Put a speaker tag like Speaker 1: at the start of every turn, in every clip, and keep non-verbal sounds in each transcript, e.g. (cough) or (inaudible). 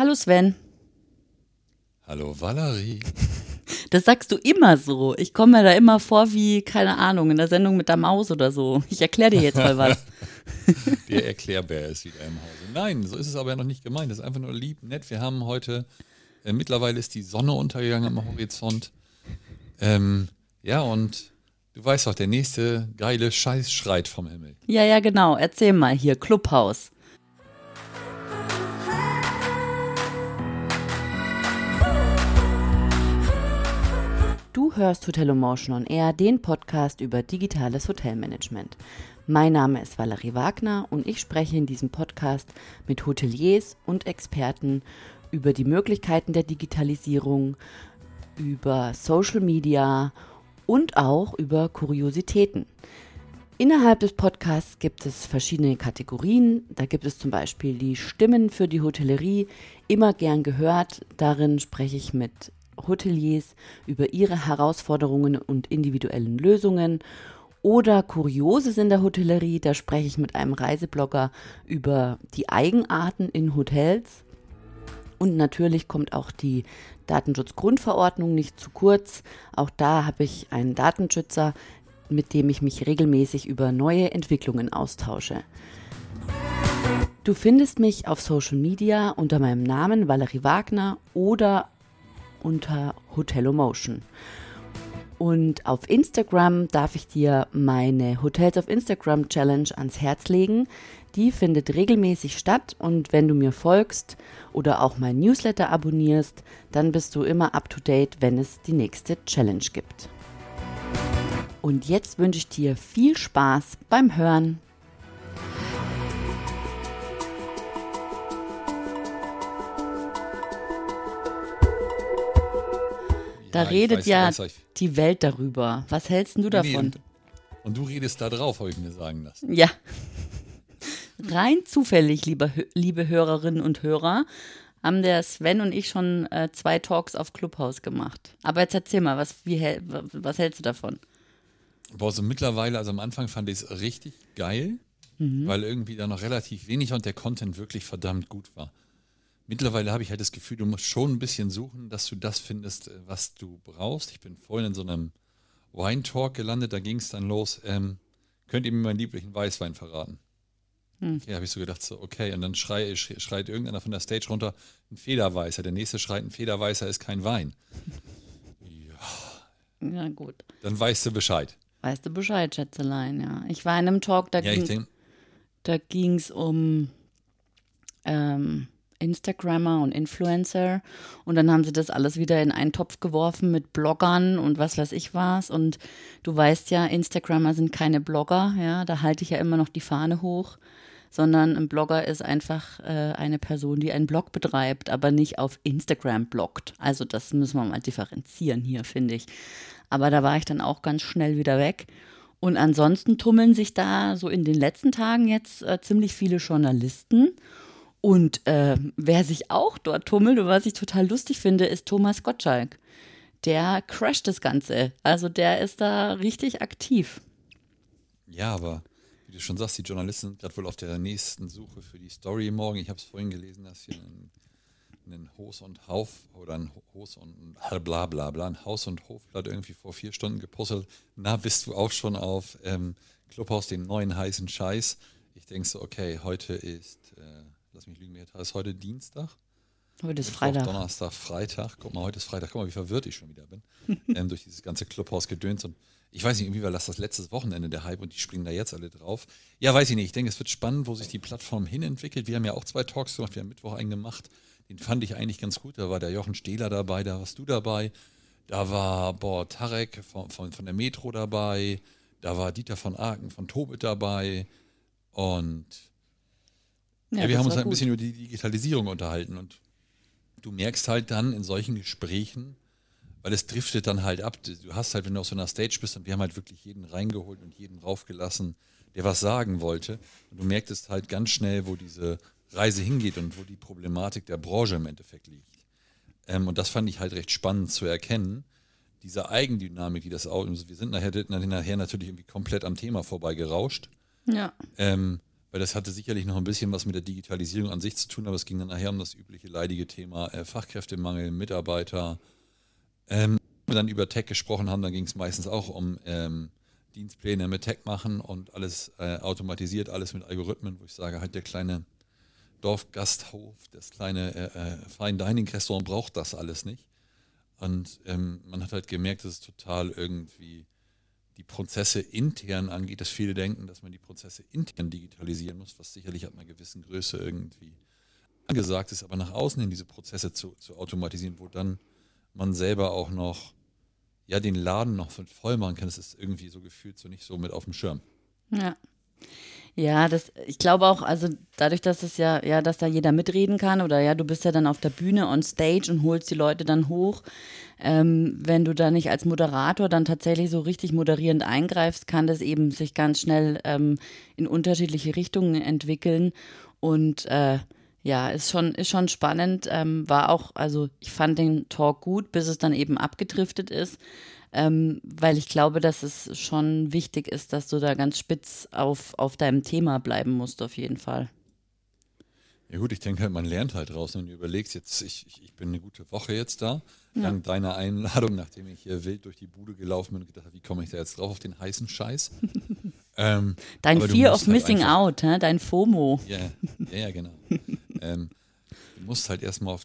Speaker 1: Hallo Sven.
Speaker 2: Hallo Valerie. (laughs)
Speaker 1: Das sagst du immer so. Ich komme mir da immer vor wie, keine Ahnung, in der Sendung mit der Maus oder so. Ich erkläre dir jetzt mal was. (laughs)
Speaker 2: der Erklärbär ist wieder im Hause. Nein, so ist es aber ja noch nicht gemeint. Das ist einfach nur lieb, nett. Wir haben heute, äh, mittlerweile ist die Sonne untergegangen am Horizont. Ähm, ja, und du weißt doch, der nächste geile Scheiß schreit vom Himmel.
Speaker 1: Ja, ja, genau. Erzähl mal hier, Clubhaus. Hörst Hotel Motion on Air, den Podcast über digitales Hotelmanagement. Mein Name ist Valerie Wagner und ich spreche in diesem Podcast mit Hoteliers und Experten über die Möglichkeiten der Digitalisierung, über Social Media und auch über Kuriositäten. Innerhalb des Podcasts gibt es verschiedene Kategorien. Da gibt es zum Beispiel die Stimmen für die Hotellerie, immer gern gehört. Darin spreche ich mit Hoteliers über ihre Herausforderungen und individuellen Lösungen. Oder Kurioses in der Hotellerie, da spreche ich mit einem Reiseblogger über die Eigenarten in Hotels. Und natürlich kommt auch die Datenschutzgrundverordnung nicht zu kurz. Auch da habe ich einen Datenschützer, mit dem ich mich regelmäßig über neue Entwicklungen austausche. Du findest mich auf Social Media unter meinem Namen Valerie Wagner oder unter Hotelomotion. Und auf Instagram darf ich dir meine Hotels auf Instagram Challenge ans Herz legen. Die findet regelmäßig statt und wenn du mir folgst oder auch mein Newsletter abonnierst, dann bist du immer up to date, wenn es die nächste Challenge gibt. Und jetzt wünsche ich dir viel Spaß beim Hören. Da ja, redet weiß, ja weiß, die Welt darüber. Was hältst du davon?
Speaker 2: Nee, und du redest da drauf, habe ich mir sagen lassen.
Speaker 1: Ja. (laughs) Rein zufällig, liebe, liebe Hörerinnen und Hörer, haben der Sven und ich schon äh, zwei Talks auf Clubhouse gemacht. Aber jetzt erzähl mal, was, wie, was hältst du davon?
Speaker 2: Boah, so mittlerweile, also am Anfang fand ich es richtig geil, mhm. weil irgendwie da noch relativ wenig und der Content wirklich verdammt gut war mittlerweile habe ich halt das Gefühl, du musst schon ein bisschen suchen, dass du das findest, äh, was du brauchst. Ich bin vorhin in so einem Wine Talk gelandet, da ging es dann los. Ähm, könnt ihr mir meinen lieblichen Weißwein verraten? Hm. Ja, habe ich so gedacht, so, okay. Und dann schrei, schreit irgendeiner von der Stage runter, ein Federweißer. Der nächste schreit, ein Federweißer ist kein Wein.
Speaker 1: ja. (laughs) Ja, gut.
Speaker 2: Dann weißt du Bescheid.
Speaker 1: Weißt du Bescheid, Schätzelein, ja. Ich war in einem Talk, da ja, ging es um ähm, Instagrammer und Influencer und dann haben sie das alles wieder in einen Topf geworfen mit Bloggern und was weiß ich was und du weißt ja, Instagrammer sind keine Blogger, ja, da halte ich ja immer noch die Fahne hoch, sondern ein Blogger ist einfach äh, eine Person, die einen Blog betreibt, aber nicht auf Instagram bloggt. Also das müssen wir mal differenzieren hier, finde ich. Aber da war ich dann auch ganz schnell wieder weg. Und ansonsten tummeln sich da so in den letzten Tagen jetzt äh, ziemlich viele Journalisten und äh, wer sich auch dort tummelt und was ich total lustig finde, ist Thomas Gottschalk. Der crasht das Ganze. Also der ist da richtig aktiv.
Speaker 2: Ja, aber wie du schon sagst, die Journalisten sind gerade wohl auf der nächsten Suche für die Story morgen. Ich habe es vorhin gelesen, dass hier ein, ein Hos und Hauf oder ein Hos und bla bla bla, ein Haus- und Hofblatt irgendwie vor vier Stunden gepostet. Na, bist du auch schon auf ähm, Clubhaus den neuen heißen Scheiß? Ich denke so, okay, heute ist äh, lass mich lügen, jetzt ist heute Dienstag.
Speaker 1: Heute ist Freitag.
Speaker 2: Donnerstag, Freitag. Guck mal, heute ist Freitag. Guck mal, wie verwirrt ich schon wieder bin. (laughs) ähm, durch dieses ganze Clubhaus-Gedöns. Und ich weiß nicht, irgendwie war das das letzte Wochenende der Hype und die springen da jetzt alle drauf. Ja, weiß ich nicht. Ich denke, es wird spannend, wo sich die Plattform hinentwickelt. Wir haben ja auch zwei Talks gemacht. Wir haben Mittwoch einen gemacht. Den fand ich eigentlich ganz gut. Da war der Jochen Stehler dabei, da warst du dabei. Da war, boah, Tarek von, von, von der Metro dabei. Da war Dieter von Aken von Tobit dabei. Und ja, ja wir haben uns halt ein bisschen über die Digitalisierung unterhalten und du merkst halt dann in solchen Gesprächen, weil es driftet dann halt ab. Du hast halt, wenn du auf so einer Stage bist und wir haben halt wirklich jeden reingeholt und jeden raufgelassen, der was sagen wollte. Und du merktest halt ganz schnell, wo diese Reise hingeht und wo die Problematik der Branche im Endeffekt liegt. Ähm, und das fand ich halt recht spannend zu erkennen. Diese Eigendynamik, die das Auto, wir sind nachher, nachher natürlich irgendwie komplett am Thema vorbei gerauscht.
Speaker 1: Ja.
Speaker 2: Ähm, weil das hatte sicherlich noch ein bisschen was mit der Digitalisierung an sich zu tun, aber es ging dann nachher um das übliche leidige Thema äh, Fachkräftemangel, Mitarbeiter. Ähm, wir dann über Tech gesprochen haben, dann ging es meistens auch um ähm, Dienstpläne mit Tech machen und alles äh, automatisiert, alles mit Algorithmen, wo ich sage, halt der kleine Dorfgasthof, das kleine äh, äh, Fine Dining Restaurant braucht das alles nicht. Und ähm, man hat halt gemerkt, dass es total irgendwie die Prozesse intern angeht, dass viele denken, dass man die Prozesse intern digitalisieren muss, was sicherlich ab einer gewissen Größe irgendwie angesagt ist, aber nach außen in diese Prozesse zu, zu automatisieren, wo dann man selber auch noch ja den Laden noch voll machen kann, das ist irgendwie so gefühlt so nicht so mit auf dem Schirm.
Speaker 1: Ja. Ja, das, ich glaube auch, also dadurch, dass es ja, ja, dass da jeder mitreden kann oder ja, du bist ja dann auf der Bühne on stage und holst die Leute dann hoch. Ähm, wenn du da nicht als Moderator dann tatsächlich so richtig moderierend eingreifst, kann das eben sich ganz schnell ähm, in unterschiedliche Richtungen entwickeln. Und äh, ja, ist schon, ist schon spannend. Ähm, war auch, also ich fand den Talk gut, bis es dann eben abgedriftet ist ähm, weil ich glaube, dass es schon wichtig ist, dass du da ganz spitz auf, auf deinem Thema bleiben musst, auf jeden Fall.
Speaker 2: Ja gut, ich denke halt, man lernt halt raus und du überlegst jetzt, ich, ich, ich bin eine gute Woche jetzt da, ja. dank deiner Einladung, nachdem ich hier wild durch die Bude gelaufen bin und gedacht habe, wie komme ich da jetzt drauf auf den heißen Scheiß? (laughs)
Speaker 1: ähm, Dein Fear of halt Missing Out, hä? dein FOMO.
Speaker 2: Ja, ja, ja genau. (laughs) ähm, du musst halt erstmal auf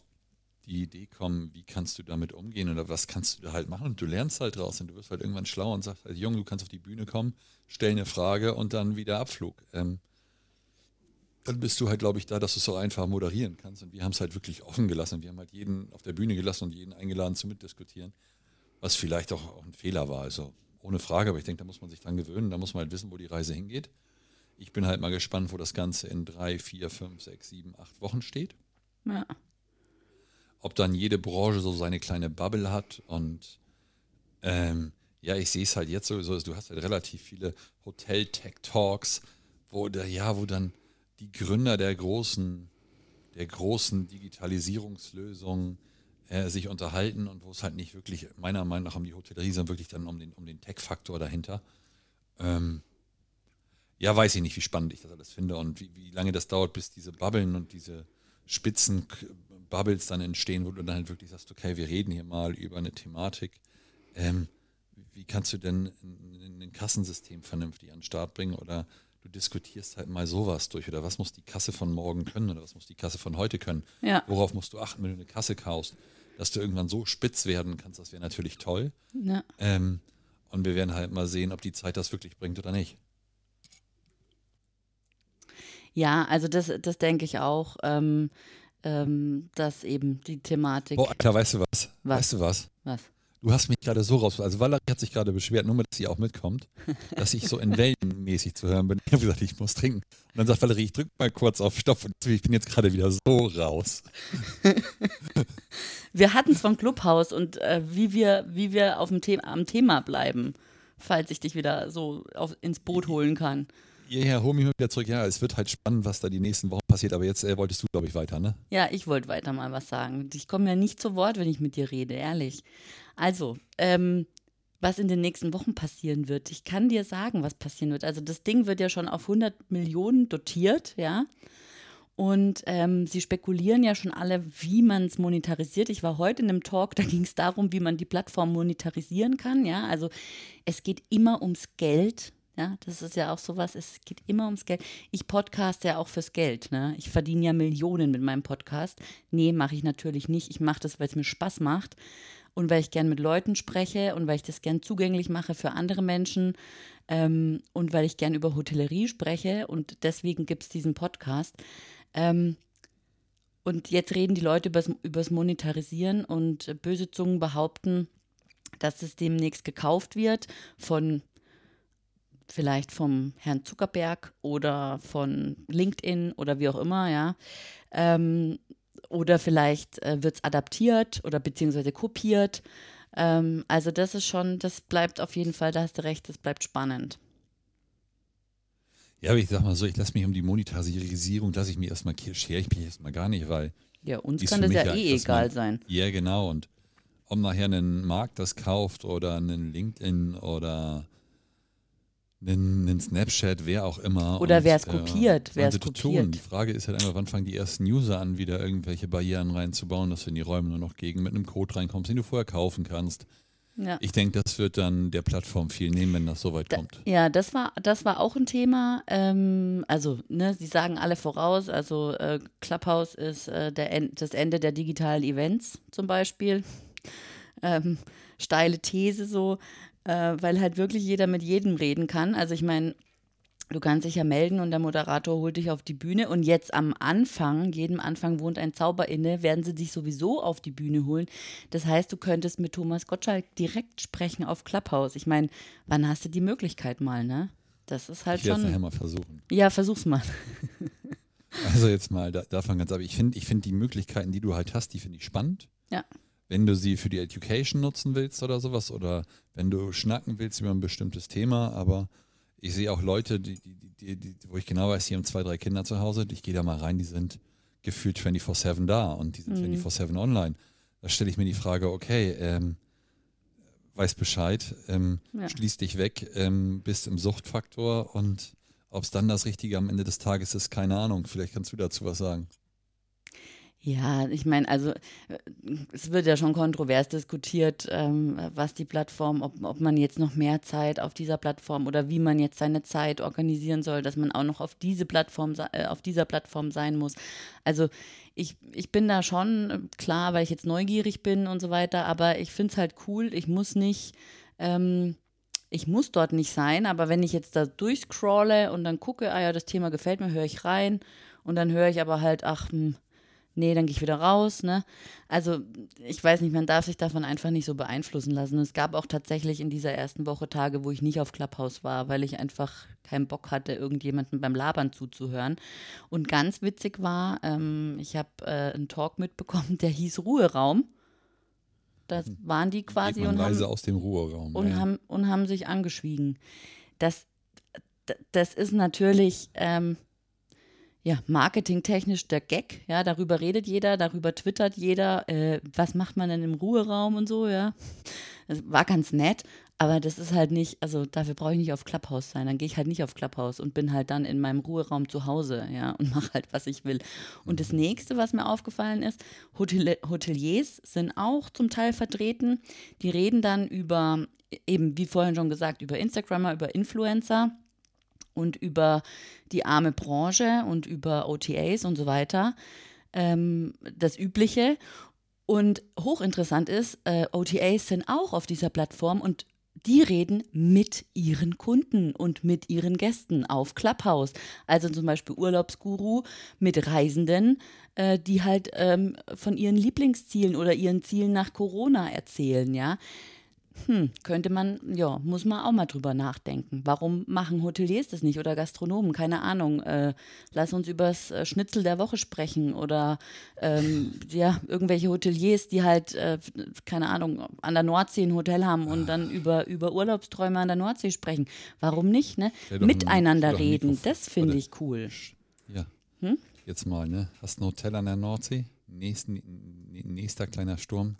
Speaker 2: die Idee kommen, wie kannst du damit umgehen oder was kannst du da halt machen und du lernst halt draus und du wirst halt irgendwann schlau und sagst halt, Junge, du kannst auf die Bühne kommen, stell eine Frage und dann wieder Abflug. Ähm, dann bist du halt, glaube ich, da, dass du es so einfach moderieren kannst und wir haben es halt wirklich offen gelassen. Wir haben halt jeden auf der Bühne gelassen und jeden eingeladen zu mitdiskutieren, was vielleicht auch, auch ein Fehler war, also ohne Frage, aber ich denke, da muss man sich dran gewöhnen, da muss man halt wissen, wo die Reise hingeht. Ich bin halt mal gespannt, wo das Ganze in drei, vier, fünf, sechs, sieben, acht Wochen steht. Ja ob dann jede Branche so seine kleine Bubble hat und ähm, ja, ich sehe es halt jetzt sowieso, du hast halt relativ viele Hotel-Tech-Talks, wo der, ja, wo dann die Gründer der großen, der großen Digitalisierungslösungen äh, sich unterhalten und wo es halt nicht wirklich, meiner Meinung nach, um die Hotellerie, sondern wirklich dann um den, um den Tech-Faktor dahinter. Ähm, ja, weiß ich nicht, wie spannend ich das alles finde und wie, wie lange das dauert, bis diese Bubbeln und diese Spitzen Bubbles dann entstehen, wo du dann halt wirklich sagst, okay, wir reden hier mal über eine Thematik. Ähm, wie kannst du denn ein, ein Kassensystem vernünftig an den Start bringen oder du diskutierst halt mal sowas durch oder was muss die Kasse von morgen können oder was muss die Kasse von heute können? Ja. Worauf musst du achten, wenn du eine Kasse kaufst? Dass du irgendwann so spitz werden kannst, das wäre natürlich toll. Ja. Ähm, und wir werden halt mal sehen, ob die Zeit das wirklich bringt oder nicht.
Speaker 1: Ja, also das, das denke ich auch. Ähm, ähm, dass eben die Thematik.
Speaker 2: Oh, Alter, weißt du was? was? Weißt du was?
Speaker 1: Was?
Speaker 2: Du hast mich gerade so raus. Also Valerie hat sich gerade beschwert, nur dass sie auch mitkommt, (laughs) dass ich so in Wellen mäßig zu hören bin. Ich habe gesagt, ich muss trinken. Und dann sagt Valerie, ich drücke mal kurz auf Stopp und ich bin jetzt gerade wieder so raus. (laughs)
Speaker 1: wir hatten es vom Clubhaus und äh, wie wir, wie wir auf dem The am Thema bleiben, falls ich dich wieder so auf, ins Boot holen kann.
Speaker 2: Ja, hol mich mal wieder zurück. Ja, es wird halt spannend, was da die nächsten Wochen passiert. Aber jetzt äh, wolltest du, glaube ich, weiter, ne?
Speaker 1: Ja, ich wollte weiter mal was sagen. Ich komme ja nicht zu Wort, wenn ich mit dir rede, ehrlich. Also, ähm, was in den nächsten Wochen passieren wird. Ich kann dir sagen, was passieren wird. Also, das Ding wird ja schon auf 100 Millionen dotiert, ja. Und ähm, sie spekulieren ja schon alle, wie man es monetarisiert. Ich war heute in einem Talk, da ging es darum, wie man die Plattform monetarisieren kann. Ja, also es geht immer ums Geld ja, das ist ja auch sowas, es geht immer ums Geld. Ich podcaste ja auch fürs Geld. Ne? Ich verdiene ja Millionen mit meinem Podcast. Nee, mache ich natürlich nicht. Ich mache das, weil es mir Spaß macht und weil ich gern mit Leuten spreche und weil ich das gern zugänglich mache für andere Menschen ähm, und weil ich gern über Hotellerie spreche und deswegen gibt es diesen Podcast. Ähm, und jetzt reden die Leute übers, übers Monetarisieren und böse Zungen behaupten, dass es demnächst gekauft wird von vielleicht vom Herrn Zuckerberg oder von LinkedIn oder wie auch immer, ja. Ähm, oder vielleicht äh, wird es adaptiert oder beziehungsweise kopiert. Ähm, also das ist schon, das bleibt auf jeden Fall, da hast du recht, das bleibt spannend.
Speaker 2: Ja, aber ich sag mal so, ich lasse mich um die Monetarisierung, lasse ich mir erstmal schere ich mich erstmal gar nicht, weil.
Speaker 1: Ja, uns kann das ja eh egal man, sein.
Speaker 2: Ja, genau. Und ob nachher ein Markt das kauft oder ein LinkedIn oder einen, einen Snapchat, wer auch immer.
Speaker 1: Oder wer es
Speaker 2: äh,
Speaker 1: kopiert, wer
Speaker 2: wollen
Speaker 1: es kopiert.
Speaker 2: Tun. Die Frage ist halt einfach, wann fangen die ersten User an, wieder irgendwelche Barrieren reinzubauen, dass du in die Räume nur noch gegen mit einem Code reinkommst, den du vorher kaufen kannst.
Speaker 1: Ja.
Speaker 2: Ich denke, das wird dann der Plattform viel nehmen, wenn das soweit
Speaker 1: Da,
Speaker 2: kommt.
Speaker 1: ja, das war, das war auch ein Thema. Ähm, also, ne, sie sagen alle voraus, also äh, Clubhouse ist äh, der das Ende der digitalen Events zum Beispiel. Ähm, steile These so, äh, weil halt wirklich jeder mit jedem reden kann. Also ich meine, du kannst dich ja melden und der Moderator holt dich auf die Bühne und jetzt am Anfang, jedem Anfang wohnt ein Zauber inne, werden sie dich sowieso auf die Bühne holen. Das heißt, du könntest mit Thomas Gottschalk direkt sprechen auf Clubhouse. Ich meine, wann hast du die Möglichkeit mal, ne? Das ist halt
Speaker 2: Ich werde es nachher
Speaker 1: schon.
Speaker 2: mal versuchen.
Speaker 1: Ja, versuch's mal. (laughs)
Speaker 2: Also jetzt mal da, davon ganz ab. Ich finde ich find die Möglichkeiten, die du halt hast, die finde ich spannend.
Speaker 1: Ja.
Speaker 2: Wenn du sie für die Education nutzen willst oder sowas oder wenn du schnacken willst über ein bestimmtes Thema, aber ich sehe auch Leute, die, die, die, die, wo ich genau weiß, die haben zwei, drei Kinder zu Hause, ich gehe da mal rein, die sind gefühlt 24-7 da und die sind
Speaker 1: Mhm.
Speaker 2: 24-7 online. Da stelle ich mir die Frage, okay, ähm, weiß Bescheid, ähm,
Speaker 1: Ja.
Speaker 2: schließ dich weg, ähm, bist im Suchtfaktor und ob es dann das Richtige am Ende des Tages ist, keine Ahnung. Vielleicht kannst du dazu was sagen.
Speaker 1: Ja, ich meine, also äh, es wird ja schon kontrovers diskutiert, ähm, was die Plattform, ob, ob man jetzt noch mehr Zeit auf dieser Plattform oder wie man jetzt seine Zeit organisieren soll, dass man auch noch auf diese Plattform, äh, auf dieser Plattform sein muss. Also ich, ich bin da schon äh, klar, weil ich jetzt neugierig bin und so weiter, aber ich finde es halt cool. Ich muss nicht, ähm, ich muss dort nicht sein, aber wenn ich jetzt da durchscrolle und dann gucke, ah ja, das Thema gefällt mir, höre ich rein und dann höre ich aber halt, ach, hm, nee, dann gehe ich wieder raus, ne? Also, ich weiß nicht, man darf sich davon einfach nicht so beeinflussen lassen. Es gab auch tatsächlich in dieser ersten Woche Tage, wo ich nicht auf Clubhouse war, weil ich einfach keinen Bock hatte, irgendjemanden beim Labern zuzuhören. Und ganz witzig war, ähm, ich habe äh, einen Talk mitbekommen, der hieß Ruheraum. Da waren die quasi und haben,
Speaker 2: aus dem Ruheraum.
Speaker 1: und,
Speaker 2: ja,
Speaker 1: haben, und haben sich angeschwiegen. Das, das ist natürlich ähm, ja, marketingtechnisch der Gag. Ja, darüber redet jeder, darüber twittert jeder. Äh, was macht man denn im Ruheraum und so, ja. Das war ganz nett, aber das ist halt nicht, also dafür brauche ich nicht auf Clubhouse sein. Dann gehe ich halt nicht auf Clubhouse und bin halt dann in meinem Ruheraum zu Hause, ja, und mache halt, was ich will. Und das nächste, was mir aufgefallen ist, Hotel Hoteliers sind auch zum Teil vertreten. Die reden dann über, eben wie vorhin schon gesagt, über Instagrammer, über Influencer und über die arme Branche und über OTAs und so weiter. Ähm, das Übliche. Und hochinteressant ist, äh, OTAs sind auch auf dieser Plattform und die reden mit ihren Kunden und mit ihren Gästen auf Clubhouse. Also zum Beispiel Urlaubsguru mit Reisenden, äh, die halt ähm, von ihren Lieblingszielen oder ihren Zielen nach Corona erzählen, ja. Hm, könnte man, ja, muss man auch mal drüber nachdenken. Warum machen Hoteliers das nicht oder Gastronomen? Keine Ahnung. Äh, lass uns übers äh, Schnitzel der Woche sprechen oder ähm, (laughs) ja, irgendwelche Hoteliers, die halt, äh, keine Ahnung, an der Nordsee ein Hotel haben und dann über, über Urlaubsträume an der Nordsee sprechen. Warum nicht, ne? Miteinander
Speaker 2: ein
Speaker 1: reden, das finde ich cool.
Speaker 2: Ja.
Speaker 1: Hm?
Speaker 2: Jetzt mal, ne? Hast ein Hotel an der Nordsee? Nächsten, nächster kleiner Sturm.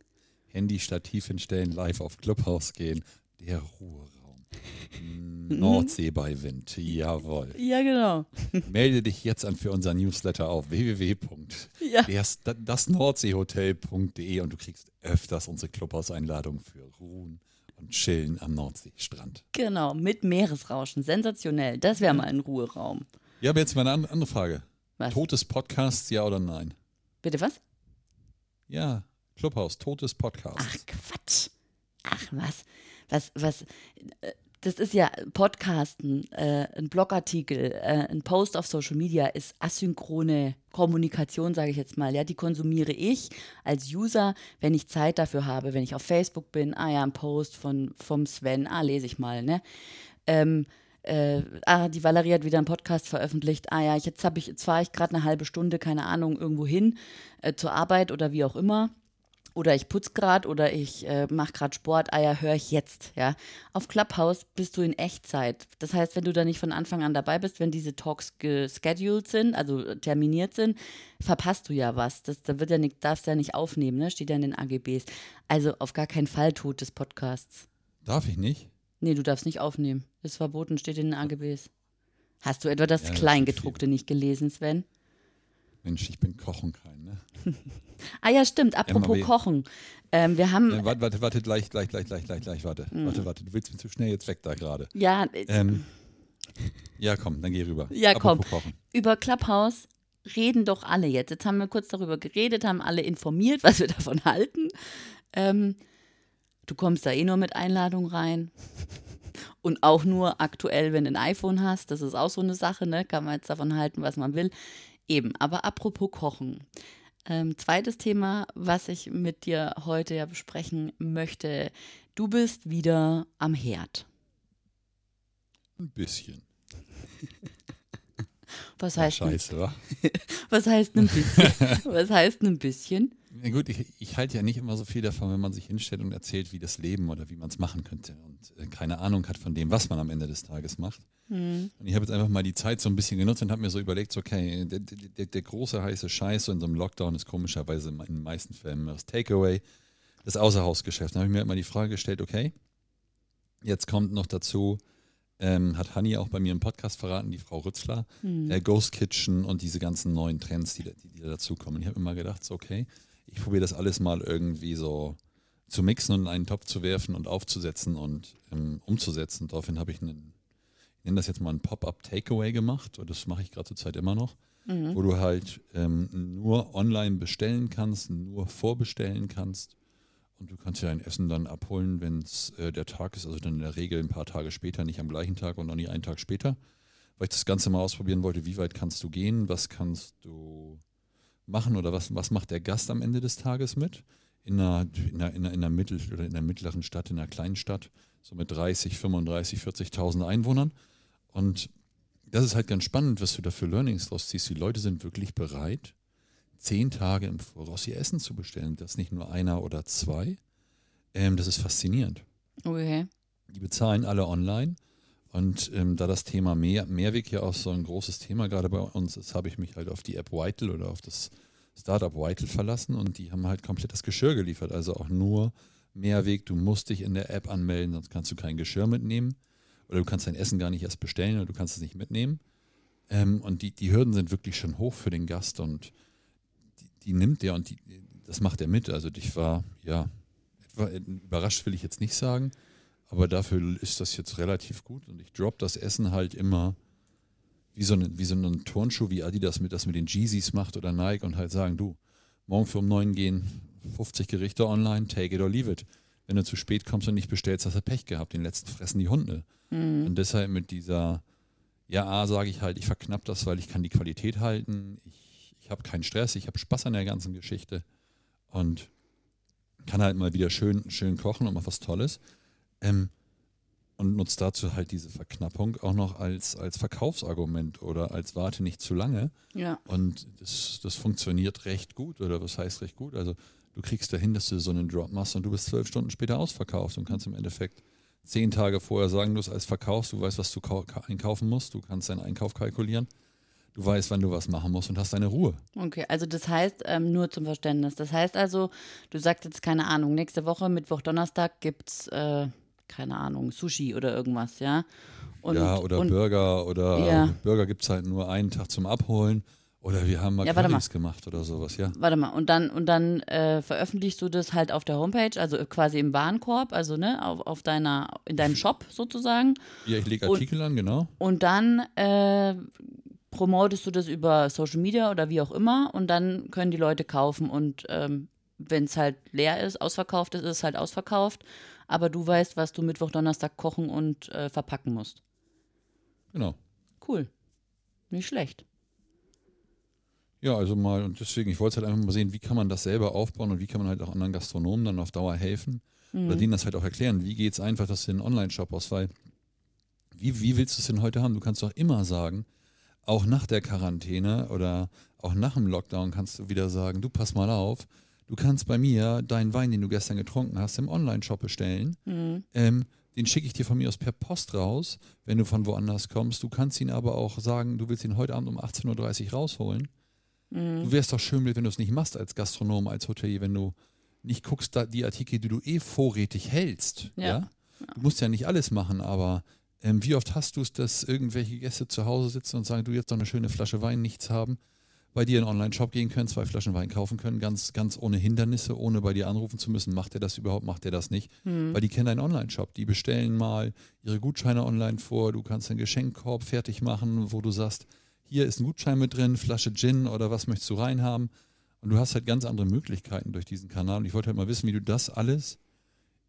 Speaker 2: Handy Stativ hinstellen, live auf Clubhouse gehen. Der Ruheraum. (laughs)
Speaker 1: Mhm.
Speaker 2: Nordsee bei Wind. Jawohl.
Speaker 1: Ja, genau. (laughs)
Speaker 2: Melde dich jetzt an für unser Newsletter auf www.dasnordseehotel.de und du kriegst öfters unsere Clubhouse-Einladung für Ruhen und Chillen am Nordseestrand.
Speaker 1: Genau, mit Meeresrauschen. Sensationell. Das wäre mal ein Ruheraum.
Speaker 2: Ja, aber jetzt mal eine an- andere Frage.
Speaker 1: Was?
Speaker 2: Totes Podcasts, ja oder nein?
Speaker 1: Bitte was?
Speaker 2: Ja, Clubhouse, totes Podcast.
Speaker 1: Ach Quatsch. Ach was. Was, was. äh, Das ist ja Podcasten, äh, ein Blogartikel, äh, ein Post auf Social Media ist asynchrone Kommunikation, sage ich jetzt mal. Ja, die konsumiere ich als User, wenn ich Zeit dafür habe, wenn ich auf Facebook bin. Ah ja, ein Post von, vom Sven, ah, lese ich mal, ne? Ähm, äh, ah, die Valerie hat wieder einen Podcast veröffentlicht. Ah ja, jetzt jetzt fahre ich gerade eine halbe Stunde, keine Ahnung, irgendwo hin äh, zur Arbeit oder wie auch immer. Oder ich putze gerade oder ich äh, mache gerade Sport, ah ja, höre ich jetzt, ja. Auf Clubhouse bist du in Echtzeit. Das heißt, wenn du da nicht von Anfang an dabei bist, wenn diese Talks gescheduled sind, also terminiert sind, verpasst du ja was. Das, da wird ja nicht, darfst ja nicht aufnehmen, ne? Steht ja in den AGBs. Also auf gar keinen Fall Tod des Podcasts.
Speaker 2: Darf ich nicht?
Speaker 1: Nee, du darfst nicht aufnehmen. Ist verboten, steht in den AGBs. Hast du etwa das
Speaker 2: Ja, das
Speaker 1: Kleingedruckte nicht gelesen, Sven?
Speaker 2: Mensch, ich bin Koch und kein, ne? (laughs)
Speaker 1: Ah ja, stimmt. Apropos
Speaker 2: aber-
Speaker 1: Kochen. Ähm, wir haben,
Speaker 2: Äh, warte, warte, warte, gleich, gleich, gleich, gleich, gleich, gleich, warte.
Speaker 1: Mhm.
Speaker 2: Warte, warte, du willst mir zu schnell jetzt weg da gerade.
Speaker 1: ja, äh,
Speaker 2: Ähm, ja, komm, dann geh rüber.
Speaker 1: Ja, komm.
Speaker 2: Apropos Kochen.
Speaker 1: über Clubhouse reden doch alle jetzt. Jetzt haben wir kurz darüber geredet, haben alle informiert, (laughs) was wir davon halten. Ähm, du kommst da eh nur mit Einladung rein. Und auch nur aktuell, wenn du ein iPhone hast. Das ist auch so eine Sache, ne? Kann man jetzt davon halten, was man will. Eben, aber apropos Kochen. Ähm, zweites Thema, was ich mit dir heute ja besprechen möchte. Du bist wieder am Herd.
Speaker 2: Ein bisschen.
Speaker 1: Was heißt, ein-
Speaker 2: scheiße, wa? (laughs)
Speaker 1: was heißt ein bisschen? (laughs) was heißt ein bisschen?
Speaker 2: Ja, gut, ich, ich halte ja nicht immer so viel davon, wenn man sich hinstellt und erzählt, wie das Leben oder wie man es machen könnte und äh, keine Ahnung hat von dem, was man am Ende des Tages macht.
Speaker 1: Hm.
Speaker 2: Und ich habe jetzt einfach mal die Zeit so ein bisschen genutzt und habe mir so überlegt, so, okay, der, der, der große heiße Scheiß so in so einem Lockdown ist komischerweise in den meisten Fällen das Takeaway, das Außerhausgeschäft. Da habe ich mir immer die Frage gestellt, okay, jetzt kommt noch dazu, ähm, hat Hanni auch bei mir im Podcast verraten, die Frau Rützler, äh, Ghost Kitchen und diese ganzen neuen Trends, die, die, die da dazukommen. Ich habe immer gedacht, so, okay, ich probiere das alles mal irgendwie so zu mixen und in einen Topf zu werfen und aufzusetzen und ähm, umzusetzen. Daraufhin habe ich einen, ich nenne das jetzt mal ein Pop-up Takeaway gemacht, und das mache ich gerade zur Zeit immer noch, wo du halt ähm, nur online bestellen kannst, nur vorbestellen kannst. Und du kannst ja dein Essen dann abholen, wenn es äh, der Tag ist, also dann in der Regel ein paar Tage später, nicht am gleichen Tag und auch nicht einen Tag später, weil ich das Ganze mal ausprobieren wollte, wie weit kannst du gehen, was kannst du machen oder was, was macht der Gast am Ende des Tages mit? In einer, in einer, in einer, in einer, Mittel, oder in einer mittleren Stadt, in einer kleinen Stadt, so mit 30, 35, 40.000 Einwohnern. Und das ist halt ganz spannend, was du da für Learnings draus ziehst. Die Leute sind wirklich bereit, zehn Tage im Voraus ihr Essen zu bestellen. Das nicht nur einer oder zwei. Ähm, das ist faszinierend.
Speaker 1: Okay.
Speaker 2: Die bezahlen alle online. Und ähm, da das Thema Mehr, Mehrweg ja auch so ein großes Thema gerade bei uns ist, habe ich mich halt auf die App Vital oder auf das Startup Vital verlassen und die haben halt komplett das Geschirr geliefert. Also auch nur Mehrweg. Du musst dich in der App anmelden, sonst kannst du kein Geschirr mitnehmen. Oder du kannst dein Essen gar nicht erst bestellen oder du kannst es nicht mitnehmen. Ähm, und die, die Hürden sind wirklich schon hoch für den Gast und die, die nimmt der und die, das macht er mit. Also ich war, ja, etwa, überrascht will ich jetzt nicht sagen, aber dafür ist das jetzt relativ gut und ich drop das Essen halt immer wie so, eine, wie so einen Turnschuh, wie Adidas mit, das mit den Jeezys macht oder Nike und halt sagen, du, morgen für um neun gehen 50 Gerichte online, take it or leave it. Wenn du zu spät kommst und nicht bestellst, hast du Pech gehabt. Den letzten fressen die Hunde. Und deshalb mit dieser, ja, A, sage ich halt, ich verknapp das, weil ich kann die Qualität halten. Ich, ich habe keinen Stress, ich habe Spaß an der ganzen Geschichte und kann halt mal wieder schön, schön kochen und mal was Tolles. Ähm, und nutzt dazu halt diese Verknappung auch noch als, als Verkaufsargument oder als Warte nicht zu lange.
Speaker 1: Ja.
Speaker 2: Und das, das funktioniert recht gut, oder was heißt recht gut? Also du kriegst dahin, dass du so einen Drop machst und du bist zwölf Stunden später ausverkauft und kannst im Endeffekt zehn Tage vorher sagen, du es als verkaufst, du weißt, was du kau- einkaufen musst, du kannst deinen Einkauf kalkulieren, du weißt, wann du was machen musst und hast deine Ruhe.
Speaker 1: Okay, also das heißt, ähm, nur zum Verständnis, das heißt also, du sagst jetzt keine Ahnung, nächste Woche, Mittwoch, Donnerstag gibt's, äh, keine Ahnung, Sushi oder irgendwas, ja? Und,
Speaker 2: ja, oder
Speaker 1: und,
Speaker 2: Burger oder
Speaker 1: Ja.
Speaker 2: Burger gibt es halt nur einen Tag zum Abholen oder wir haben mal
Speaker 1: Ja, mal.
Speaker 2: Gemacht oder sowas, ja.
Speaker 1: Warte mal, und dann, und dann äh, veröffentlichst du das halt auf der Homepage, also quasi im Warenkorb, also ne, auf, auf deiner, in deinem Shop sozusagen.
Speaker 2: Ja, ich lege
Speaker 1: Und-
Speaker 2: Artikel an, genau.
Speaker 1: Und dann äh, promotest du das über Social Media oder wie auch immer und dann können die Leute kaufen und ähm, wenn es halt leer ist, ausverkauft ist, ist es halt ausverkauft. Aber du weißt, was du Mittwoch, Donnerstag kochen und äh, verpacken musst.
Speaker 2: Genau.
Speaker 1: Cool. Nicht schlecht.
Speaker 2: Ja, also mal, und deswegen, ich wollte halt einfach mal sehen, wie kann man das selber aufbauen und wie kann man halt auch anderen Gastronomen dann auf Dauer helfen oder denen das halt auch erklären. Wie geht es einfach, dass du einen Online-Shop hast, weil wie, wie willst du es denn heute haben? Du kannst doch immer sagen, auch nach der Quarantäne oder auch nach dem Lockdown kannst du wieder sagen, du pass mal auf, du kannst bei mir deinen Wein, den du gestern getrunken hast, im Online-Shop bestellen. Ähm, den schicke ich dir von mir aus per Post raus, wenn du von woanders kommst. Du kannst ihn aber auch sagen, du willst ihn heute Abend um 18.30 Uhr rausholen. Du wärst doch schön, wenn du es nicht machst als Gastronom, als Hotelier, wenn du nicht guckst, da die Artikel, die du eh vorrätig hältst. Ja.
Speaker 1: Ja.
Speaker 2: Du musst ja nicht alles machen, aber ähm, wie oft hast du es, dass irgendwelche Gäste zu Hause sitzen und sagen, du jetzt noch eine schöne Flasche Wein, nichts haben, bei dir in einen Online-Shop gehen können, zwei Flaschen Wein kaufen können, ganz, ganz ohne Hindernisse, ohne bei dir anrufen zu müssen, macht er das überhaupt, macht er das nicht?
Speaker 1: Hm.
Speaker 2: Weil die kennen einen Online-Shop, die bestellen mal ihre Gutscheine online vor, du kannst einen Geschenkkorb fertig machen, wo du sagst, hier ist ein Gutschein mit drin, Flasche Gin oder was möchtest du reinhaben? Und du hast halt ganz andere Möglichkeiten durch diesen Kanal. Und ich wollte halt mal wissen, wie du das alles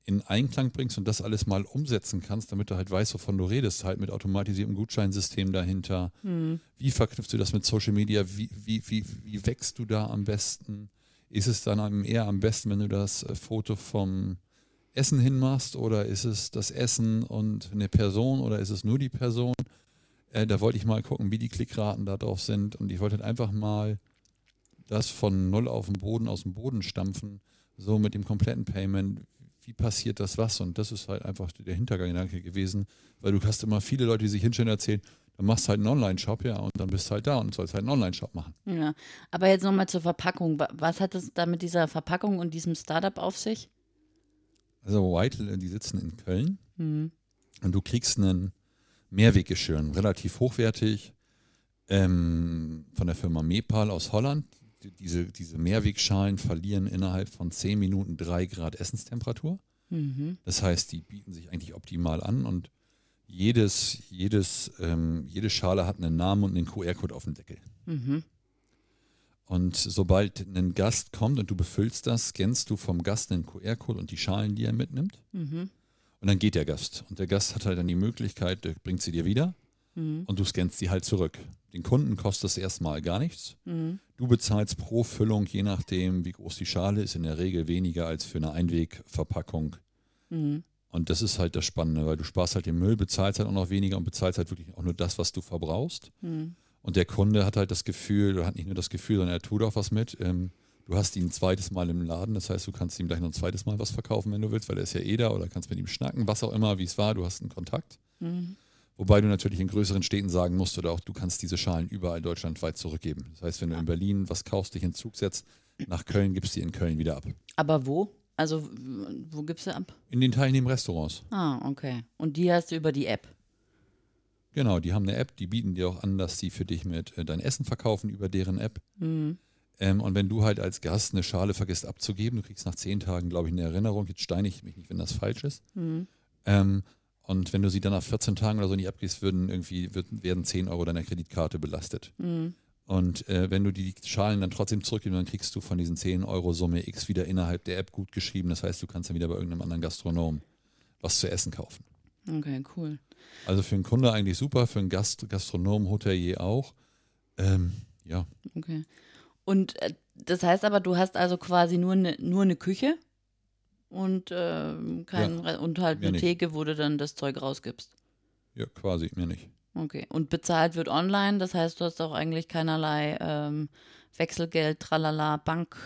Speaker 2: in Einklang bringst und das alles mal umsetzen kannst, damit du halt weißt, wovon du redest, halt mit automatisiertem Gutscheinsystem dahinter.
Speaker 1: Hm.
Speaker 2: Wie verknüpfst du das mit Social Media? Wie, wie, wie, wie wächst du da am besten? Ist es dann eher am besten, wenn du das äh, Foto vom Essen hinmachst oder ist es das Essen und eine Person oder ist es nur die Person? Äh, da wollte ich mal gucken, wie die Klickraten da drauf sind und ich wollte halt einfach mal das von null auf den Boden, aus dem Boden stampfen, so mit dem kompletten Payment, wie passiert das was? Und das ist halt einfach der Hintergedanke gewesen, weil du hast immer viele Leute, die sich hinstellen und erzählen, dann machst du halt einen Online-Shop, ja, und dann bist du halt da und sollst halt einen Online-Shop machen.
Speaker 1: Ja, aber jetzt nochmal zur Verpackung. Wa- Was hat es da mit dieser Verpackung und diesem Startup auf sich?
Speaker 2: Also White, die sitzen in Köln
Speaker 1: Hm.
Speaker 2: und du kriegst einen Mehrweggeschirr, relativ hochwertig, ähm, von der Firma Mepal aus Holland. Die- Diese, diese Mehrwegschalen verlieren innerhalb von 10 Minuten 3 Grad Essenstemperatur.
Speaker 1: Mhm.
Speaker 2: Das heißt, die bieten sich eigentlich optimal an und jedes, jedes, ähm, jede Schale hat einen Namen und einen QR-Code auf dem Deckel.
Speaker 1: Mhm.
Speaker 2: Und sobald ein Gast kommt und du befüllst das, scannst du vom Gast einen QR-Code und die Schalen, die er mitnimmt.
Speaker 1: Mhm.
Speaker 2: Und dann geht der Gast. Und der Gast hat halt dann die Möglichkeit, bringt sie dir wieder
Speaker 1: Mhm.
Speaker 2: und du scannst sie halt zurück. Den Kunden kostet es erstmal gar nichts.
Speaker 1: Mhm.
Speaker 2: Du bezahlst pro Füllung, je nachdem, wie groß die Schale ist, in der Regel weniger als für eine Einwegverpackung.
Speaker 1: Mhm.
Speaker 2: Und das ist halt das Spannende, weil du sparst halt den Müll, bezahlst halt auch noch weniger und bezahlst halt wirklich auch nur das, was du verbrauchst.
Speaker 1: Mhm.
Speaker 2: Und der Kunde hat halt das Gefühl, oder hat nicht nur das Gefühl, sondern er tut auch was mit. Ähm, du hast ihn ein zweites Mal im Laden, das heißt, du kannst ihm gleich noch ein zweites Mal was verkaufen, wenn du willst, weil er ist ja eh da oder kannst mit ihm schnacken, was auch immer, wie es war, du hast einen Kontakt.
Speaker 1: Mhm.
Speaker 2: Wobei du natürlich in größeren Städten sagen musst oder auch, du kannst diese Schalen überall deutschlandweit zurückgeben. Das heißt, wenn du in Berlin was kaufst, dich in Zug setzt, nach Köln gibst du die in Köln wieder ab.
Speaker 1: Aber wo? Also, wo gibst du ab?
Speaker 2: In den teilnehmenden Restaurants.
Speaker 1: Ah, okay. Und die hast du über die App.
Speaker 2: Genau, die haben eine App, die bieten dir auch an, dass sie für dich mit äh, dein Essen verkaufen über deren App.
Speaker 1: Mhm.
Speaker 2: Ähm, und wenn du halt als Gast eine Schale vergisst abzugeben, du kriegst nach zehn Tagen, glaube ich, eine Erinnerung, jetzt steine ich mich nicht, wenn das falsch ist.
Speaker 1: Mhm.
Speaker 2: Ähm, und wenn du sie dann nach 14 Tagen oder so nicht abgibst, würden irgendwie, werden 10 Euro deiner Kreditkarte belastet.
Speaker 1: Mhm.
Speaker 2: Und äh, wenn du die Schalen dann trotzdem zurückgibst, dann kriegst du von diesen 10 Euro Summe X wieder innerhalb der App gut geschrieben. Das heißt, du kannst dann wieder bei irgendeinem anderen Gastronom was zu essen kaufen.
Speaker 1: Okay, cool.
Speaker 2: Also für einen Kunde eigentlich super, für einen Gast, Gastronom, Hotelier auch. Ähm, ja,
Speaker 1: Okay. Und äh, das heißt aber, du hast also quasi nur eine nur eine Küche und ähm, kein Re- und halt eine
Speaker 2: nicht.
Speaker 1: Theke, wo du dann das Zeug rausgibst.
Speaker 2: ja, quasi, mir nicht.
Speaker 1: Okay. Und bezahlt wird online, das heißt, du hast auch eigentlich keinerlei ähm, Wechselgeld, tralala, Bank.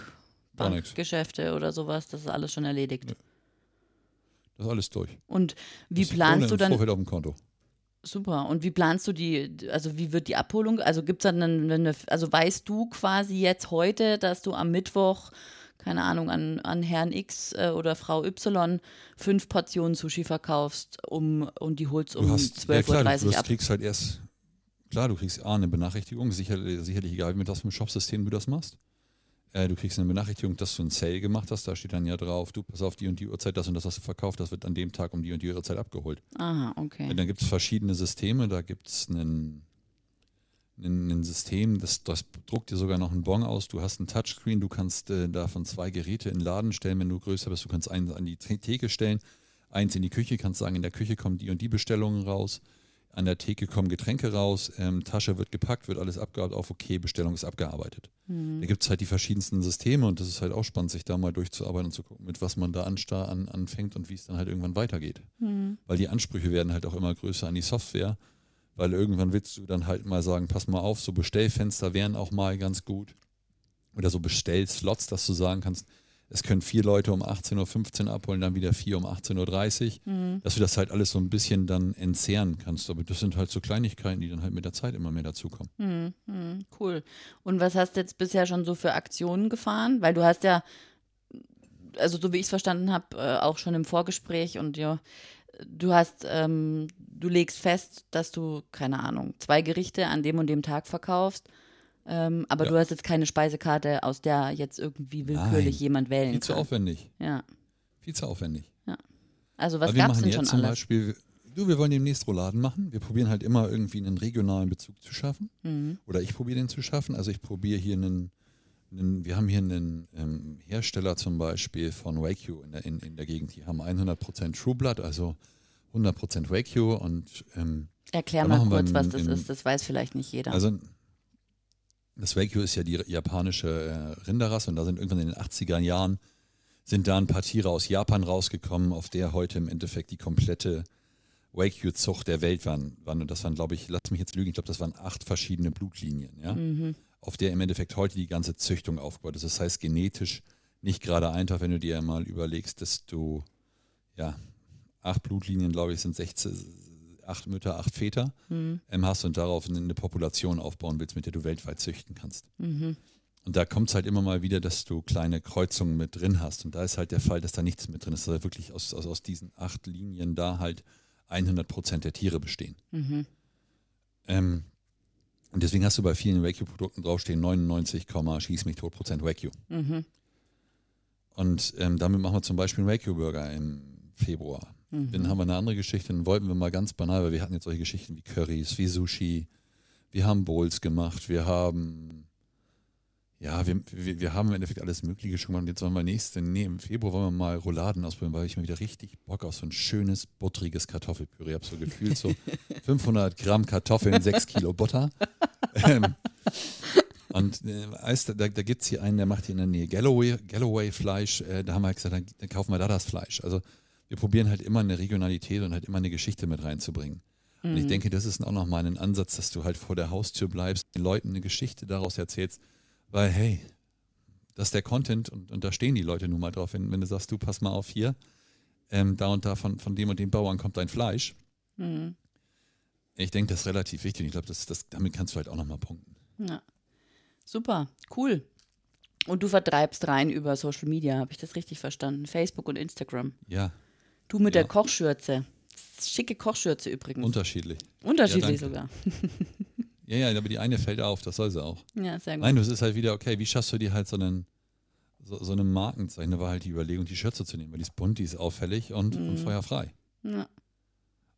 Speaker 1: Bankgeschäfte oder sowas. Das ist alles schon erledigt.
Speaker 2: Nö. Das ist alles durch.
Speaker 1: Und wie
Speaker 2: Das
Speaker 1: planst du dann?
Speaker 2: Vorfeld auf dem Konto.
Speaker 1: Super. Und wie planst du die, also wie wird die Abholung? Also gibt es dann eine, also weißt du quasi jetzt heute, dass du am Mittwoch, keine Ahnung, an, an Herrn X äh, oder Frau Y fünf Portionen Sushi verkaufst um, und die holst
Speaker 2: Du
Speaker 1: um
Speaker 2: hast, ja
Speaker 1: 12.30
Speaker 2: klar, du
Speaker 1: Uhr ab?
Speaker 2: kriegst halt erst, klar, du kriegst A, eine Benachrichtigung, sicher, sicherlich egal, mit was für einem Shopsystem du das machst. Äh, du kriegst eine Benachrichtigung, dass du einen Sale gemacht hast, da steht dann ja drauf, du pass auf die und die Uhrzeit, das und das hast du verkauft, das wird an dem Tag um die und die Uhrzeit abgeholt.
Speaker 1: Aha, okay.
Speaker 2: Dann gibt es verschiedene Systeme, da gibt es einen, einen, ein System, das, das druckt dir sogar noch einen Bon aus. Du hast einen Touchscreen, du kannst äh, davon zwei Geräte in den Laden stellen, wenn du größer bist. Du kannst eins an die The- Theke stellen, eins in die Küche, kannst sagen, in der Küche kommen die und die Bestellungen raus. An der Theke kommen Getränke raus, ähm, Tasche wird gepackt, wird alles abgearbeitet, auf okay, Bestellung ist abgearbeitet.
Speaker 1: Mhm.
Speaker 2: Da gibt es halt die verschiedensten Systeme und das ist halt auch spannend, sich da mal durchzuarbeiten und zu gucken, mit was man da anstar an, anfängt und wie es dann halt irgendwann weitergeht
Speaker 1: Mhm.
Speaker 2: weil die Ansprüche werden halt auch immer größer an die Software, weil irgendwann willst du dann halt mal sagen, pass mal auf, so Bestellfenster wären auch mal ganz gut oder so Bestellslots, dass du sagen kannst, es können vier Leute um 18.15 Uhr abholen, dann wieder vier um 18.30 Uhr,
Speaker 1: Mhm.
Speaker 2: dass du das halt alles so ein bisschen dann entzehren kannst. Aber das sind halt so Kleinigkeiten, die dann halt mit der Zeit immer mehr dazukommen.
Speaker 1: Mhm. Mhm. Cool. Und was hast du jetzt bisher schon so für Aktionen gefahren? Weil du hast ja, also so wie ich es verstanden habe, äh, auch schon im Vorgespräch und ja, du hast, ähm, du legst fest, dass du, keine Ahnung, zwei Gerichte an dem und dem Tag verkaufst. Ähm, aber
Speaker 2: Ja.
Speaker 1: du hast jetzt keine Speisekarte, aus der jetzt irgendwie willkürlich
Speaker 2: Nein,
Speaker 1: jemand wählen
Speaker 2: Viel zu
Speaker 1: kann.
Speaker 2: aufwendig.
Speaker 1: Ja.
Speaker 2: Viel zu aufwendig.
Speaker 1: Also was gab's
Speaker 2: machen
Speaker 1: denn
Speaker 2: jetzt
Speaker 1: schon
Speaker 2: zum
Speaker 1: alles?
Speaker 2: Beispiel, du, wir wollen demnächst Rouladen machen. Wir probieren halt immer irgendwie einen regionalen Bezug zu schaffen.
Speaker 1: Mhm.
Speaker 2: Oder ich probiere den zu schaffen. Also ich probiere hier einen, wir haben hier einen ähm, Hersteller zum Beispiel von Wagyu in der, in, in der Gegend. Die haben 100% True Blood, also 100% Wagyu und ähm,
Speaker 1: Erklär mal kurz, was
Speaker 2: in-
Speaker 1: das
Speaker 2: in-
Speaker 1: ist. Das weiß vielleicht nicht jeder.
Speaker 2: also das Wagyu ist ja die japanische äh, Rinderrasse und da sind irgendwann in den 80er Jahren sind da ein paar Tiere aus Japan rausgekommen, auf der heute im Endeffekt die komplette Wagyu-Zucht der Welt waren, waren. Und das waren, glaube ich, lass mich jetzt lügen, ich glaube, das waren acht verschiedene Blutlinien, ja,
Speaker 1: mhm.
Speaker 2: Auf der im Endeffekt heute die ganze Züchtung aufgebaut ist. Das heißt, genetisch nicht gerade einfach, wenn du dir mal überlegst, dass du, ja, acht Blutlinien, glaube ich, sind 16, acht Mütter, acht Väter
Speaker 1: Mhm.
Speaker 2: ähm, hast und darauf eine, eine Population aufbauen willst, mit der du weltweit züchten kannst.
Speaker 1: Mhm.
Speaker 2: Und da kommt es halt immer mal wieder, dass du kleine Kreuzungen mit drin hast. Und da ist halt der Fall, dass da nichts mit drin ist, dass da wirklich aus, aus, aus diesen acht Linien da halt 100 Prozent der Tiere bestehen.
Speaker 1: Mhm.
Speaker 2: Ähm, und deswegen hast du bei vielen Wagyu-Produkten draufstehen 99, schieß mich tot Prozent Wagyu.
Speaker 1: Mhm.
Speaker 2: Und ähm, damit machen wir zum Beispiel einen Wagyu-Burger im Februar.
Speaker 1: Mhm.
Speaker 2: Dann haben wir eine andere Geschichte, dann wollten wir mal ganz banal, weil wir hatten jetzt solche Geschichten wie Currys, wie Sushi, wir haben Bowls gemacht, wir haben, ja, wir, wir, wir haben im Endeffekt alles Mögliche schon gemacht. Und jetzt wollen wir nächste, nee, im Februar wollen wir mal Rouladen ausprobieren, weil ich mir wieder richtig Bock auf so ein schönes, buttriges Kartoffelpüree habe. So gefühlt so (laughs) 500 Gramm Kartoffeln, 6 Kilo Butter. (laughs) ähm, und äh, du, da, da gibt es hier einen, der macht hier in der Nähe Galloway, Galloway Fleisch. Äh, da haben wir halt gesagt, dann, dann kaufen wir da das Fleisch. Also wir probieren halt immer eine Regionalität und halt immer eine Geschichte mit reinzubringen. Und
Speaker 1: Mhm.
Speaker 2: ich denke, das ist auch nochmal ein Ansatz, dass du halt vor der Haustür bleibst, den Leuten eine Geschichte daraus erzählst, weil hey, das ist der Content und, und da stehen die Leute nun mal drauf. Wenn, wenn du sagst, du pass mal auf hier, ähm, da und da von, von dem und dem Bauern kommt dein Fleisch.
Speaker 1: Mhm.
Speaker 2: Ich denke, das ist relativ wichtig und ich glaube, das, das, damit kannst du halt auch nochmal punkten.
Speaker 1: Ja. Super, cool. Und du vertreibst rein über Social Media, habe ich das richtig verstanden? Facebook und Instagram.
Speaker 2: Ja,
Speaker 1: Du mit
Speaker 2: Ja.
Speaker 1: der Kochschürze. Schicke Kochschürze übrigens.
Speaker 2: unterschiedlich.
Speaker 1: Unterschiedlich
Speaker 2: Ja,
Speaker 1: sogar. (laughs)
Speaker 2: Ja, ja, aber die eine fällt auf, das soll sie auch.
Speaker 1: Ja, sehr gut.
Speaker 2: Nein, das ist halt wieder, okay, wie schaffst du dir halt so einen, so, so einen Markenzeichen? Da war halt die Überlegung, die Schürze zu nehmen, weil die ist bunt, die ist auffällig und, und
Speaker 1: Mhm.
Speaker 2: feuerfrei.
Speaker 1: Ja,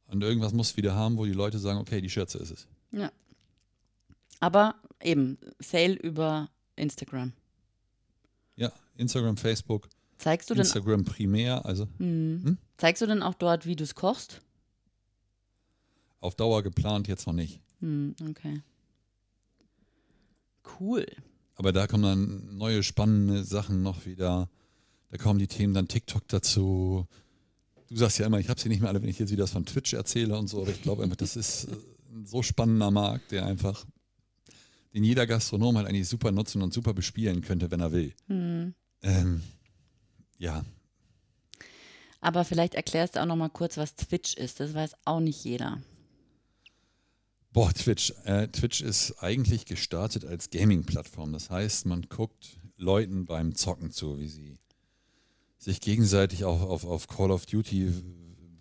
Speaker 2: Und irgendwas muss wieder haben, wo die Leute sagen, okay, die Schürze ist es.
Speaker 1: ja. Aber eben, Sale über Instagram.
Speaker 2: Ja, Instagram, Facebook,
Speaker 1: Zeigst du denn,
Speaker 2: Instagram primär, also
Speaker 1: Mhm.
Speaker 2: Hm?
Speaker 1: zeigst du denn auch dort, wie du es kochst?
Speaker 2: auf Dauer geplant jetzt noch nicht.
Speaker 1: Hm, okay. Cool.
Speaker 2: Aber da kommen dann neue spannende Sachen noch wieder. Da kommen die Themen dann TikTok dazu. Du sagst ja immer, ich habe sie nicht mehr alle, wenn ich jetzt wieder das von Twitch erzähle und so. Aber ich glaube einfach, das ist äh, ein so spannender Markt, der einfach, den jeder Gastronom halt eigentlich super nutzen und super bespielen könnte, wenn er will.
Speaker 1: Hm.
Speaker 2: Ähm, ja,
Speaker 1: Aber vielleicht erklärst du auch noch mal kurz, was Twitch ist. Das weiß auch nicht jeder.
Speaker 2: Boah, Twitch. Äh, Twitch ist eigentlich gestartet als Gaming-Plattform. Das heißt, man guckt Leuten beim Zocken zu, wie sie sich gegenseitig auf, auf, auf Call of Duty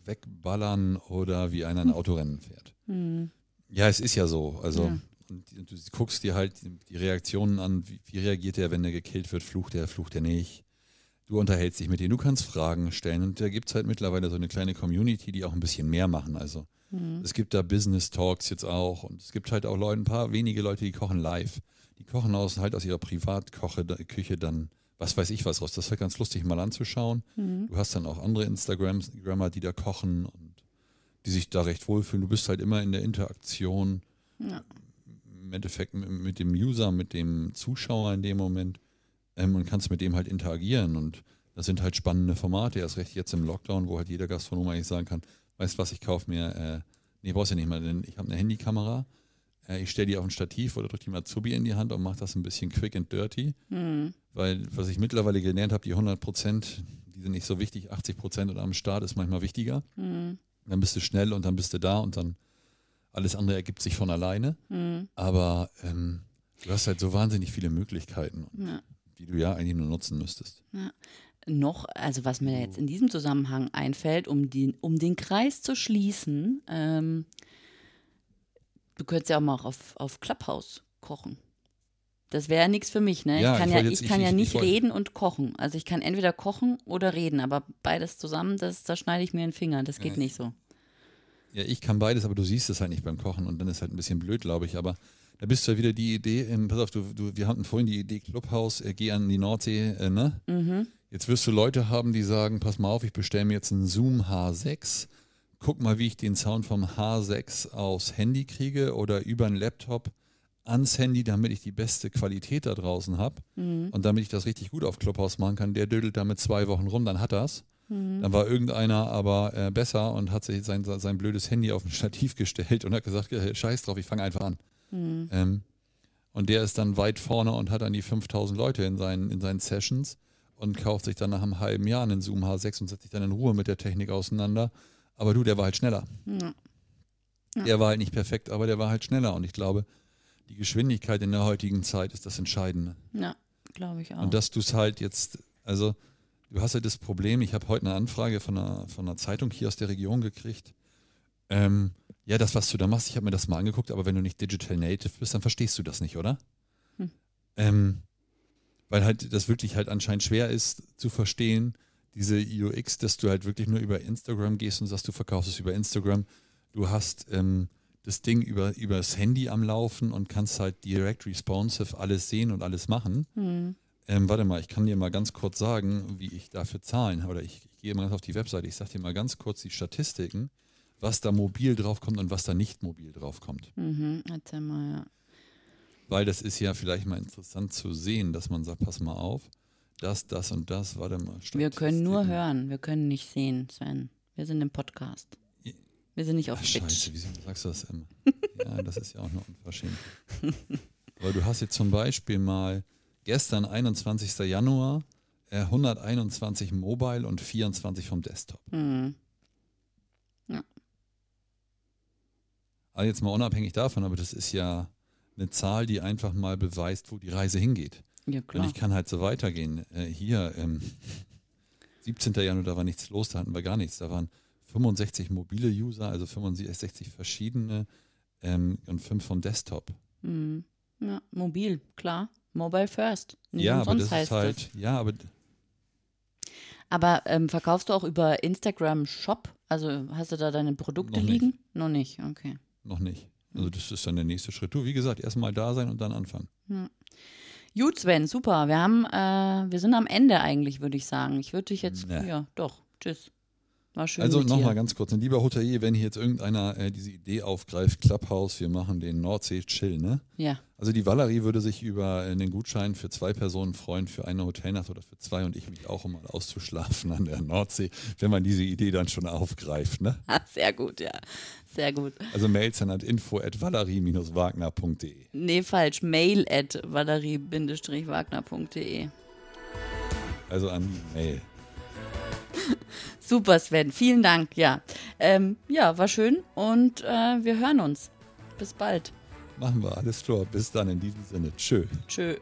Speaker 2: wegballern oder wie einer ein Autorennen fährt.
Speaker 1: Hm.
Speaker 2: Ja, es ist ja so. Also
Speaker 1: Ja.
Speaker 2: und du guckst dir halt die Reaktionen an, wie, wie reagiert er, wenn er gekillt wird, flucht er, flucht er nicht. Du unterhältst dich mit denen, du kannst Fragen stellen und da gibt es halt mittlerweile so eine kleine Community, die auch ein bisschen mehr machen. Also
Speaker 1: Hm.
Speaker 2: es gibt da Business Talks jetzt auch und es gibt halt auch Leute, ein paar wenige Leute, die kochen live. Die kochen aus, halt aus ihrer Privatküche dann, was weiß ich was raus. Das ist halt ganz lustig mal anzuschauen.
Speaker 1: Hm.
Speaker 2: Du hast dann auch andere Instagrammer, die da kochen und die sich da recht wohlfühlen. Du bist halt immer in der Interaktion
Speaker 1: Ja.
Speaker 2: im Endeffekt mit, mit dem User, mit dem Zuschauer in dem Moment ähm, und kannst mit dem halt interagieren und das sind halt spannende Formate, erst recht jetzt im Lockdown, wo halt jeder Gastronom eigentlich sagen kann, weißt was, ich kaufe mir, äh, nee, brauchst du nicht mal, denn ich habe eine Handykamera, äh, ich stelle die auf ein Stativ oder drücke die Azubi in die Hand und mache das ein bisschen quick and dirty,
Speaker 1: Hm.
Speaker 2: weil was ich mittlerweile gelernt habe, die 100 Prozent, die sind nicht so wichtig, 80 Prozent oder am Start ist manchmal wichtiger.
Speaker 1: Hm.
Speaker 2: Dann bist du schnell und dann bist du da und dann alles andere ergibt sich von alleine.
Speaker 1: Hm.
Speaker 2: Aber ähm, du hast halt so wahnsinnig viele Möglichkeiten,
Speaker 1: Ja.
Speaker 2: die du ja eigentlich nur nutzen müsstest.
Speaker 1: Noch, also was mir jetzt in diesem Zusammenhang einfällt, um, die, um den Kreis zu schließen, ähm, du könntest ja auch mal auf, auf Clubhouse kochen. Das wäre ja nichts für mich, ne?
Speaker 2: Ja,
Speaker 1: ich kann
Speaker 2: ich
Speaker 1: ja,
Speaker 2: wollte
Speaker 1: ich
Speaker 2: jetzt-
Speaker 1: kann
Speaker 2: ich-
Speaker 1: ja
Speaker 2: ich-
Speaker 1: nicht reden und kochen. Also ich kann entweder kochen oder reden, aber beides zusammen, das, da schneide ich mir den Finger. Das geht
Speaker 2: Ja,
Speaker 1: nicht so.
Speaker 2: Ja, ich kann beides, aber du siehst es halt nicht beim Kochen und dann ist halt ein bisschen blöd, glaube ich. Aber da bist du ja wieder die Idee, ähm, pass auf, du, du, wir hatten vorhin die Idee Clubhaus, äh, geh an die Nordsee, äh, ne?
Speaker 1: Mhm.
Speaker 2: Jetzt wirst du Leute haben, die sagen, pass mal auf, ich bestelle mir jetzt einen Zoom H6, guck mal, wie ich den Sound vom H6 aufs Handy kriege oder über einen Laptop ans Handy, damit ich die beste Qualität da draußen habe
Speaker 1: Mhm.
Speaker 2: und damit ich das richtig gut auf Clubhouse machen kann. Der dödelt damit zwei Wochen rum, dann hat er's.
Speaker 1: Mhm.
Speaker 2: Dann war irgendeiner aber äh, besser und hat sich sein, sein blödes Handy auf ein Stativ (laughs) gestellt und hat gesagt, äh, scheiß drauf, ich fange einfach an.
Speaker 1: Mhm.
Speaker 2: Ähm, und der ist dann weit vorne und hat dann die 5000 Leute in seinen, in seinen Sessions und kauft sich dann nach einem halben Jahr einen Zoom H6 und setzt sich dann in Ruhe mit der Technik auseinander. Aber du, der war halt schneller.
Speaker 1: Ja. Ja.
Speaker 2: Der war halt nicht perfekt, aber der war halt schneller. Und ich glaube, die Geschwindigkeit in der heutigen Zeit ist das Entscheidende.
Speaker 1: Ja, glaube ich auch.
Speaker 2: Und dass du es halt jetzt, also du hast ja das Problem, ich habe heute eine Anfrage von einer, von einer Zeitung hier aus der Region gekriegt. Ähm, ja, das, was du da machst, ich habe mir das mal angeguckt, aber wenn du nicht Digital Native bist, dann verstehst du das nicht, oder?
Speaker 1: Hm.
Speaker 2: Ähm, weil halt das wirklich halt anscheinend schwer ist zu verstehen, diese UX, dass du halt wirklich nur über Instagram gehst und sagst, du verkaufst es über Instagram. Du hast ähm, das Ding über, über das Handy am Laufen und kannst halt direct responsive alles sehen und alles machen.
Speaker 1: Hm.
Speaker 2: Ähm, warte mal, ich kann dir mal ganz kurz sagen, wie ich dafür zahlen. Oder ich, ich gehe mal ganz auf die Webseite, ich sage dir mal ganz kurz die Statistiken, was da mobil draufkommt und was da nicht mobil draufkommt.
Speaker 1: Mhm, erzähl mal, ja.
Speaker 2: Weil das ist ja vielleicht mal interessant zu sehen, dass man sagt, pass mal auf, das, das und das, warte mal.
Speaker 1: Wir können nur hören, wir können nicht sehen, Sven. Wir sind im Podcast. Wir sind nicht auf
Speaker 2: Ach,
Speaker 1: Twitch.
Speaker 2: scheiße, wieso sagst du das immer? (laughs) ja, das ist ja auch nur unverschämt. Aber du hast jetzt zum Beispiel mal gestern, 21. Januar, äh, 121 Mobile und 24 vom Desktop.
Speaker 1: Mhm.
Speaker 2: Also jetzt mal unabhängig davon, aber das ist ja eine Zahl, die einfach mal beweist, wo die Reise hingeht.
Speaker 1: Ja,
Speaker 2: Und
Speaker 1: klar.
Speaker 2: ich kann halt so weitergehen. Äh, hier, ähm, (laughs) 17. Januar, da war nichts los, da hatten wir gar nichts. Da waren 65 mobile User, also 65 verschiedene ähm, und 5 vom Desktop.
Speaker 1: Mhm. Ja, mobil, klar. Mobile first. Nicht
Speaker 2: ja, aber das ist
Speaker 1: heißt
Speaker 2: halt,
Speaker 1: das.
Speaker 2: ja, aber
Speaker 1: Aber ähm, verkaufst du auch über Instagram Shop? Also hast du da deine Produkte
Speaker 2: Noch
Speaker 1: liegen? Noch nicht, okay.
Speaker 2: Noch nicht. Also das ist dann der nächste Schritt. Du, wie gesagt, erstmal da sein und dann anfangen.
Speaker 1: Gut, Sven, super. Wir haben, äh, wir sind am Ende eigentlich, würde ich sagen. Ich würde dich jetzt,
Speaker 2: Nee.
Speaker 1: ja, doch. Tschüss. War schön
Speaker 2: Also nochmal ganz kurz, ein lieber Hotelier, wenn hier jetzt irgendeiner äh, diese Idee aufgreift, Clubhouse, wir machen den Nordsee-Chill, ne?
Speaker 1: Ja,
Speaker 2: Also die Valerie würde sich über einen Gutschein für zwei Personen freuen, für eine Hotelnacht oder für zwei und ich mich auch, um mal auszuschlafen an der Nordsee, wenn man diese Idee dann schon aufgreift, ne? (laughs)
Speaker 1: Ah, sehr gut, ja. Sehr gut.
Speaker 2: Also Mails dann an info at valerie-wagner.de.
Speaker 1: Nee, falsch. Mail at valerie-wagner.de.
Speaker 2: Also an Mail.
Speaker 1: Super, Sven. Vielen Dank. Ja, ähm, ja war schön und äh, wir hören uns. Bis bald.
Speaker 2: Machen wir alles klar. Bis dann in diesem Sinne. Tschö.
Speaker 1: Tschö.